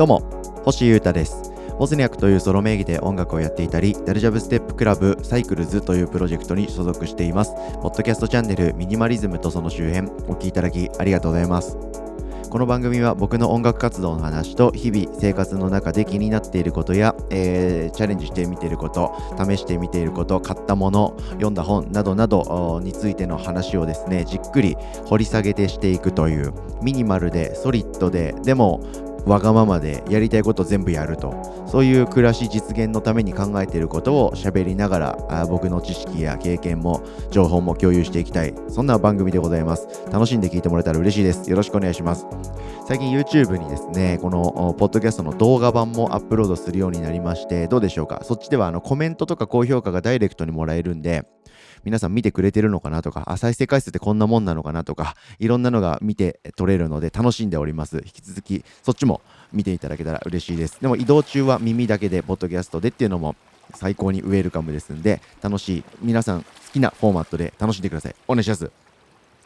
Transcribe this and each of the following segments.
どうも、星優太です。ボズニャクというソロ名義で音楽をやっていたり、ダルジャブステップクラブサイクルズというプロジェクトに所属しています。ポッドキャストチャンネルミニマリズムとその周辺、お聴きいただきありがとうございます。この番組は僕の音楽活動の話と日々生活の中で気になっていることや、えー、チャレンジしてみていること試してみていること買ったもの読んだ本などなどについての話をですねじっくり掘り下げてしていくというミニマルでソリッドででもわがままでやりたいこと全部やると。そういう暮らし実現のために考えていることを喋りながらあ僕の知識や経験も情報も共有していきたい。そんな番組でございます。楽しんで聞いてもらえたら嬉しいです。よろしくお願いします。最近 YouTube にですねこのポッドキャストの動画版もアップロードするようになりましてどうでしょうか？そっちではあのコメントとか高評価がダイレクトにもらえるんで皆さん見てくれてるのかなとか、あ、再生回数ってこんなもんなのかなとか、いろんなのが見て取れるので楽しんでおります。引き続き、そっちも見ていただけたら嬉しいです。でも移動中は耳だけで、ポッドキャストでっていうのも最高にウェルカムですんで、楽しい、皆さん好きなフォーマットで楽しんでください。お願いします。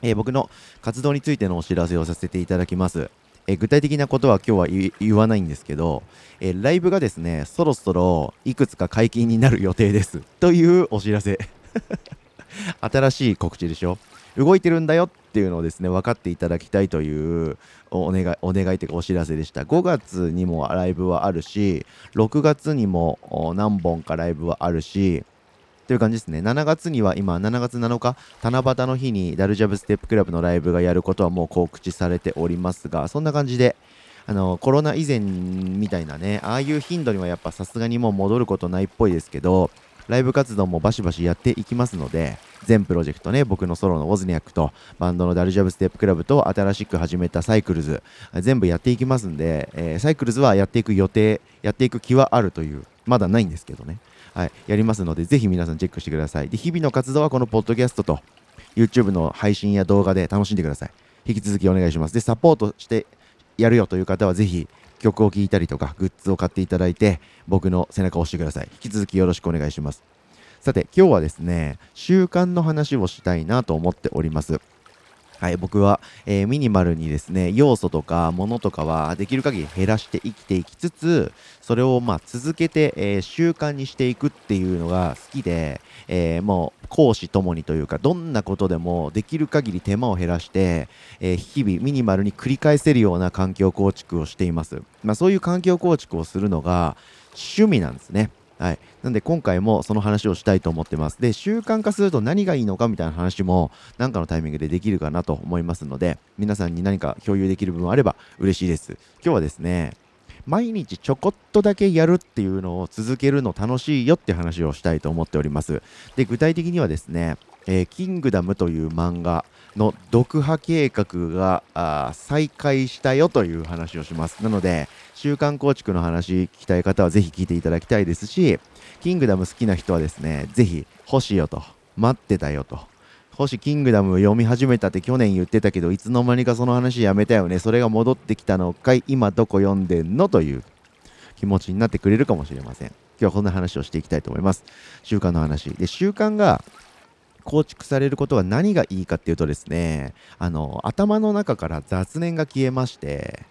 えー、僕の活動についてのお知らせをさせていただきます。え具体的なことは今日は言わないんですけど、えー、ライブがですね、そろそろいくつか解禁になる予定です。というお知らせ。新しい告知でしょ？動いてるんだよっていうのをですね分かっていただきたいというお願いお願いというかお知らせでした。5月にもライブはあるし6月にも何本かライブはあるしという感じですね。7月には今7月7日七夕の日にダルジャブステップクラブのライブがやることはもう告知されておりますがそんな感じであのコロナ以前みたいなねああいう頻度にはやっぱさすがにもう戻ることないっぽいですけどライブ活動もバシバシやっていきますので、全プロジェクトね、僕のソロのウォズニャックと、バンドのダルジャブステップクラブと、新しく始めたサイクルズ、全部やっていきますんで、えー、サイクルズはやっていく予定、やっていく気はあるという、まだないんですけどね。はい、やりますので、ぜひ皆さんチェックしてください。で、日々の活動はこのポッドキャストと、YouTube の配信や動画で楽しんでください。引き続きお願いします。で、サポートしてやるよという方は、ぜひ、曲を聴いたりとか、グッズを買っていただいて、僕の背中を押してください。引き続きよろしくお願いします。さて、今日はですね、習慣の話をしたいなと思っております。はい、僕は、えー、ミニマルにですね、要素とか物とかはできる限り減らして生きていきつつ、それをまあ続けて、えー、習慣にしていくっていうのが好きで、えー、もう講師ともにというか、どんなことでもできる限り手間を減らして、え日々ミニマルに繰り返せるような環境構築をしています。まあ、そういう環境構築をするのが趣味なんですね。はい。なんで今回もその話をしたいと思ってます。で、習慣化すると何がいいのかみたいな話も何かのタイミングでできるかなと思いますので、皆さんに何か共有できる部分あれば嬉しいです。今日はですね、毎日ちょこっとだけやるっていうのを続けるの楽しいよって話をしたいと思っております。で、具体的にはですね、えー、キングダムという漫画の読破計画が再開したよという話をします。なので、習慣構築の話聞きたい方はぜひ聞いていただきたいですし、キングダム好きな人はですね、ぜひ欲しいよと、待ってたよと。星キングダム読み始めたって去年言ってたけど、いつの間にかその話やめたよね。それが戻ってきたのかい今どこ読んでんのという気持ちになってくれるかもしれません。今日はこんな話をしていきたいと思います。習慣の話。で、習慣が構築されることは何がいいかっていうとですね、あの、頭の中から雑念が消えまして、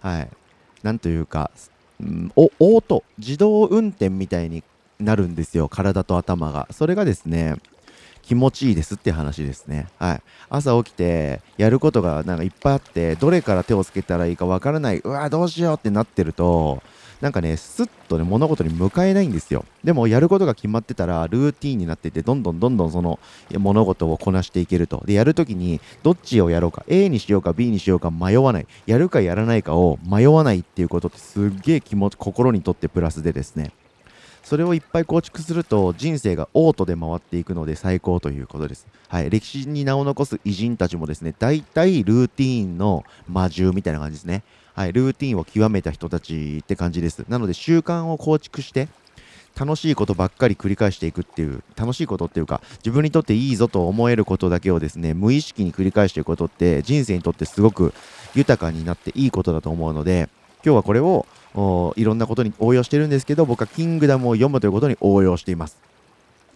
はい、なんというか、うん、お、オート、自動運転みたいになるんですよ、体と頭が。それがですね、気持ちいいですって話ですね。はい。朝起きて、やることがなんかいっぱいあって、どれから手をつけたらいいかわからない、うわ、どうしようってなってると、なんかね、スッとね、物事に向かえないんですよ。でも、やることが決まってたら、ルーティーンになってて、どんどんどんどんその物事をこなしていけると。で、やるときに、どっちをやろうか、A にしようか、B にしようか迷わない。やるかやらないかを迷わないっていうことってすっげえ気持ち、心にとってプラスでですね。それをいっぱい構築すると人生がオートで回っていくので最高ということです。はい、歴史に名を残す偉人たちもですね、大体ルーティーンの魔獣みたいな感じですね。はい、ルーティンを極めた人たちって感じです。なので習慣を構築して楽しいことばっかり繰り返していくっていう楽しいことっていうか自分にとっていいぞと思えることだけをですね無意識に繰り返していくことって人生にとってすごく豊かになっていいことだと思うので今日はこれをいろんなことに応用してるんですけど僕はキングダムを読むということに応用しています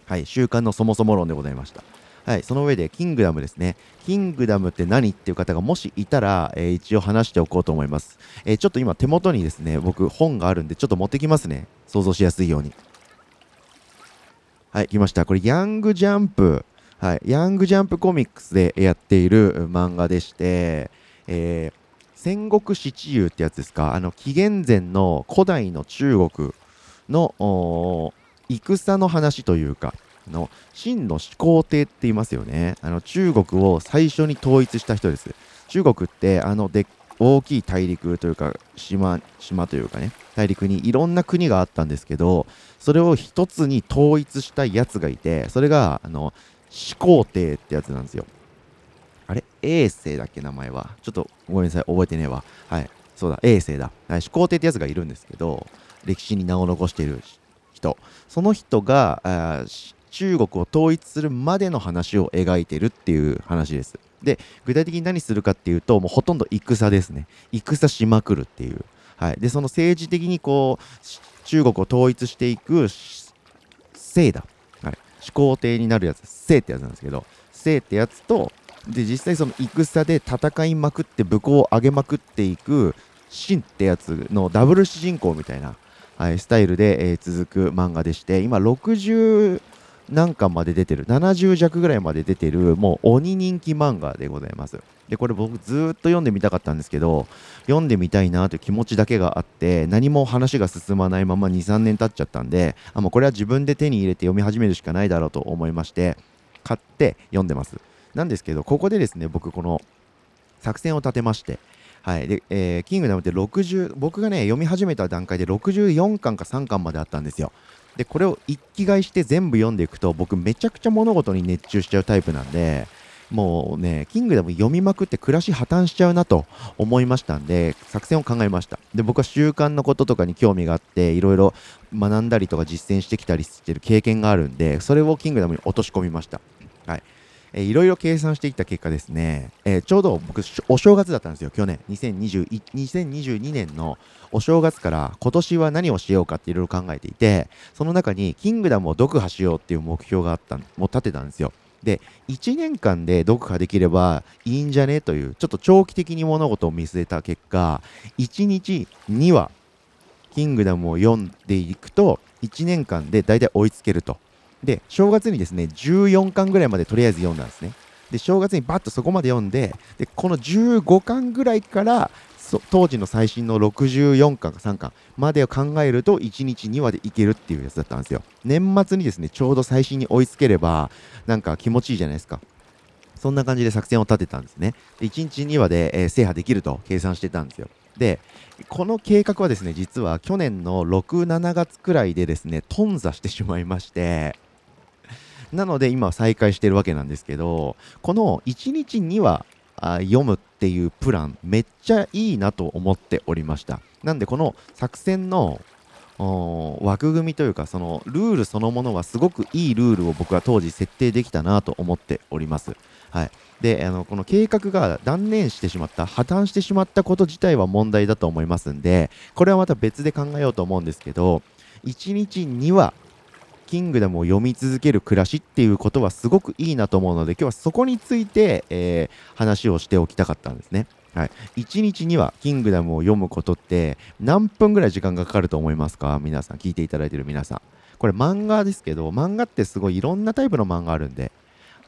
はい習慣のそもそも論でございましたはい、その上で、キングダムですね。キングダムって何っていう方がもしいたら、えー、一応話しておこうと思います。えー、ちょっと今手元にですね、僕本があるんで、ちょっと持ってきますね。想像しやすいように。はい、来ました。これ、ヤングジャンプ。はい、ヤングジャンプコミックスでやっている漫画でして、えー、戦国七雄ってやつですか？あの、紀元前の古代の中国の戦の話というか、の真の始皇帝って言いますよね。あの中国を最初に統一した人です。中国ってあので大きい大陸というか島島というかね大陸にいろんな国があったんですけどそれを一つに統一したやつがいてそれがあの始皇帝ってやつなんですよ。あれ？衛星だっけ名前は？ちょっとごめんなさい覚えてねえわ。はい。そうだ衛星だ。はい、始皇帝ってやつがいるんですけど歴史に名を残している人その人が中国を統一するまでの話を描いてるっていう話です。で、具体的に何するかっていうと、もうほとんど戦ですね。戦しまくるっていう。はい。で、その政治的にこう、中国を統一していく、姓だ。はい。始皇帝になるやつ、姓ってやつなんですけど、姓ってやつと、で、実際その戦で戦いまくって武功を上げまくっていく、秦ってやつのダブル主人公みたいな、はい、スタイルで、えー、続く漫画でして、今60、何巻まで出てる、70弱ぐらいまで出てる、もう鬼人気漫画でございます。で、これ僕ずっと読んでみたかったんですけど、読んでみたいなという気持ちだけがあって、何も話が進まないまま2、3年経っちゃったんで、あもうこれは自分で手に入れて読み始めるしかないだろうと思いまして、買って読んでます。なんですけど、ここでですね、僕この作戦を立てまして、はい。で、えー、キングダムって60、僕がね、読み始めた段階で64巻か3巻まであったんですよ。でこれを一気買いして全部読んでいくと僕めちゃくちゃ物事に熱中しちゃうタイプなんでもうね、キングダム読みまくって暮らし破綻しちゃうなと思いましたんで、作戦を考えました。で、僕は習慣のこととかに興味があって、いろいろ学んだりとか実践してきたりしてる経験があるんで、それをキングダムに落とし込みました。はい。えー、いろいろ計算していった結果ですね、えー、ちょうど僕、お正月だったんですよ、去年。2021 2022年のお正月から今年は何をしようかっていろいろ考えていて、その中にキングダムを読破しようっていう目標があった、もう立てたんですよ。で、1年間で読破できればいいんじゃね？という、ちょっと長期的に物事を見据えた結果、1日2話、キングダムを読んでいくと、1年間で大体追いつけると。で、正月にですね、14巻ぐらいまでとりあえず読んだんですね。で、正月にバッとそこまで読んで、で、この15巻ぐらいから、当時の最新の64巻か3巻までを考えると1日2話でいけるっていうやつだったんですよ。年末にですね、ちょうど最新に追いつければ、なんか気持ちいいじゃないですか。そんな感じで作戦を立てたんですね。で1日2話で、えー、制覇できると計算してたんですよ。で、この計画はですね、実は去年の6、7月くらいでですね、頓挫してしまいまして、なので今再開してるわけなんですけど、この1日2話読むっていうプランめっちゃいいなと思っておりました。なんでこの作戦の枠組みというかそのルールそのものはすごくいいルールを僕は当時設定できたなと思っております。はい、であのこの計画が断念してしまった破綻してしまったこと自体は問題だと思いますんでこれはまた別で考えようと思うんですけど1日2話キングダムを読み続ける暮らしっていうことはすごくいいなと思うので、今日はそこについて、えー、話をしておきたかったんですね。はい。1日にはキングダムを読むことって何分ぐらい時間がかかると思いますか？皆さん、聞いていただいてる皆さん。これ漫画ですけど、漫画ってすごいいろんなタイプの漫画あるんで、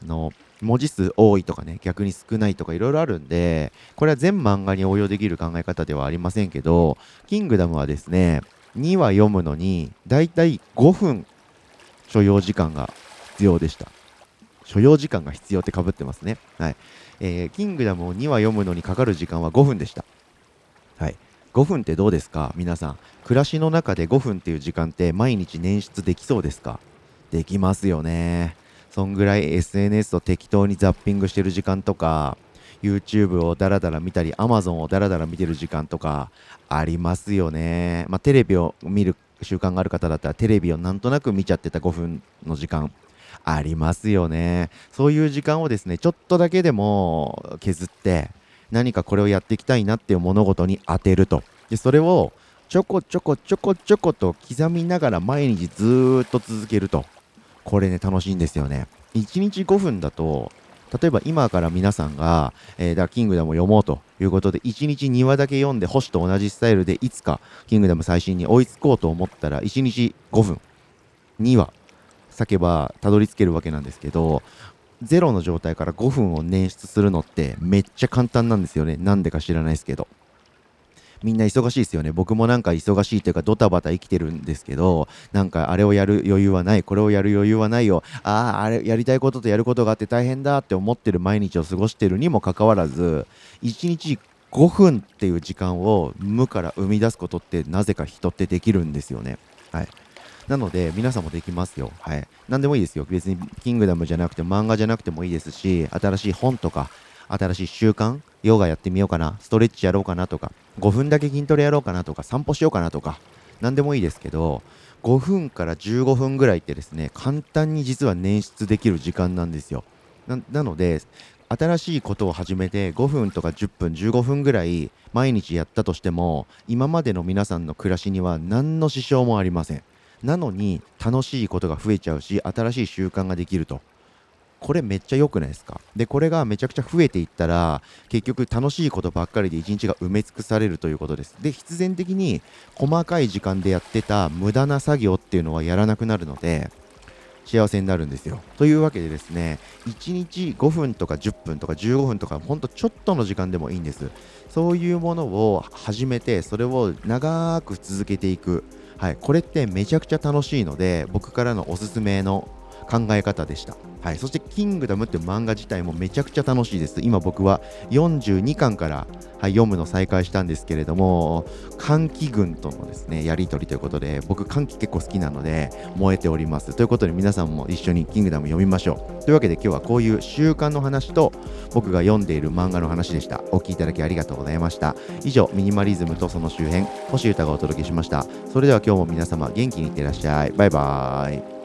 あの、文字数多いとかね、逆に少ないとかいろいろあるんで、これは全漫画に応用できる考え方ではありませんけど、キングダムはですね、2話読むのに、だいたい5分所要時間が必要でした。所要時間が必要ってかぶってますね。はい。えー、キングダムを2話読むのにかかる時間は5分でした。はい。5分ってどうですか？皆さん。暮らしの中で5分っていう時間って毎日捻出できそうですか？できますよね。そんぐらい SNS を適当にザッピングしてる時間とか、YouTube をダラダラ見たり、Amazon をダラダラ見てる時間とかありますよね。まあ、テレビを見る習慣がある方だったらテレビをなんとなく見ちゃってた5分の時間ありますよね。そういう時間をですね、ちょっとだけでも削って何かこれをやっていきたいなっていう物事に当てると。で、それをちょこちょこちょこちょこと刻みながら毎日ずっと続けると。これね、楽しいんですよね。1日5分だと例えば今から皆さんが、えー、だキングダムを読もうということで、1日2話だけ読んで、星と同じスタイルで、いつかキングダム最新に追いつこうと思ったら、1日5分、2話、咲けばたどり着けるわけなんですけど、ゼロの状態から5分を捻出するのってめっちゃ簡単なんですよね。なんでか知らないですけど。みんな忙しいですよね。僕もなんか忙しいというかドタバタ生きてるんですけど、なんかあれをやる余裕はない、これをやる余裕はないよ、ああ、あれやりたいこととやることがあって大変だって思ってる毎日を過ごしてるにもかかわらず、1日5分っていう時間を無から生み出すことってなぜか人ってできるんですよね。はい。なので、皆さんもできますよ。はい。何でもいいですよ。別に、キングダムじゃなくて、漫画じゃなくてもいいですし、新しい本とか、新しい習慣、ヨガやってみようかな、ストレッチやろうかなとか、5分だけ筋トレやろうかなとか、散歩しようかなとか、何でもいいですけど、5分から15分ぐらいってですね、簡単に実は捻出できる時間なんですよ。なので、新しいことを始めて5分とか10分、15分ぐらい毎日やったとしても、今までの皆さんの暮らしには何の支障もありません。なのに楽しいことが増えちゃうし、新しい習慣ができると。これめっちゃ良くないですか？で、これがめちゃくちゃ増えていったら、結局楽しいことばっかりで一日が埋め尽くされるということです。で、必然的に細かい時間でやってた無駄な作業っていうのはやらなくなるので、幸せになるんですよ。というわけでですね、1日5分とか10分とか15分とか、ほんとちょっとの時間でもいいんです。そういうものを始めて、それを長く続けていく。はい、これってめちゃくちゃ楽しいので、僕からのおすすめの考え方でした。はい、そして「キングダム」って漫画自体もめちゃくちゃ楽しいです。今僕は42巻から、はい、読むの再開したんですけれども、歓喜軍とのですね、やり取りということで、僕歓喜結構好きなので、燃えております。ということで皆さんも一緒にキングダム読みましょう。というわけで今日はこういう習慣の話と、僕が読んでいる漫画の話でした。お聴きいただきありがとうございました。以上、ミニマリズムとその周辺、星歌がお届けしました。それでは今日も皆様元気にいってらっしゃい。バイバーイ。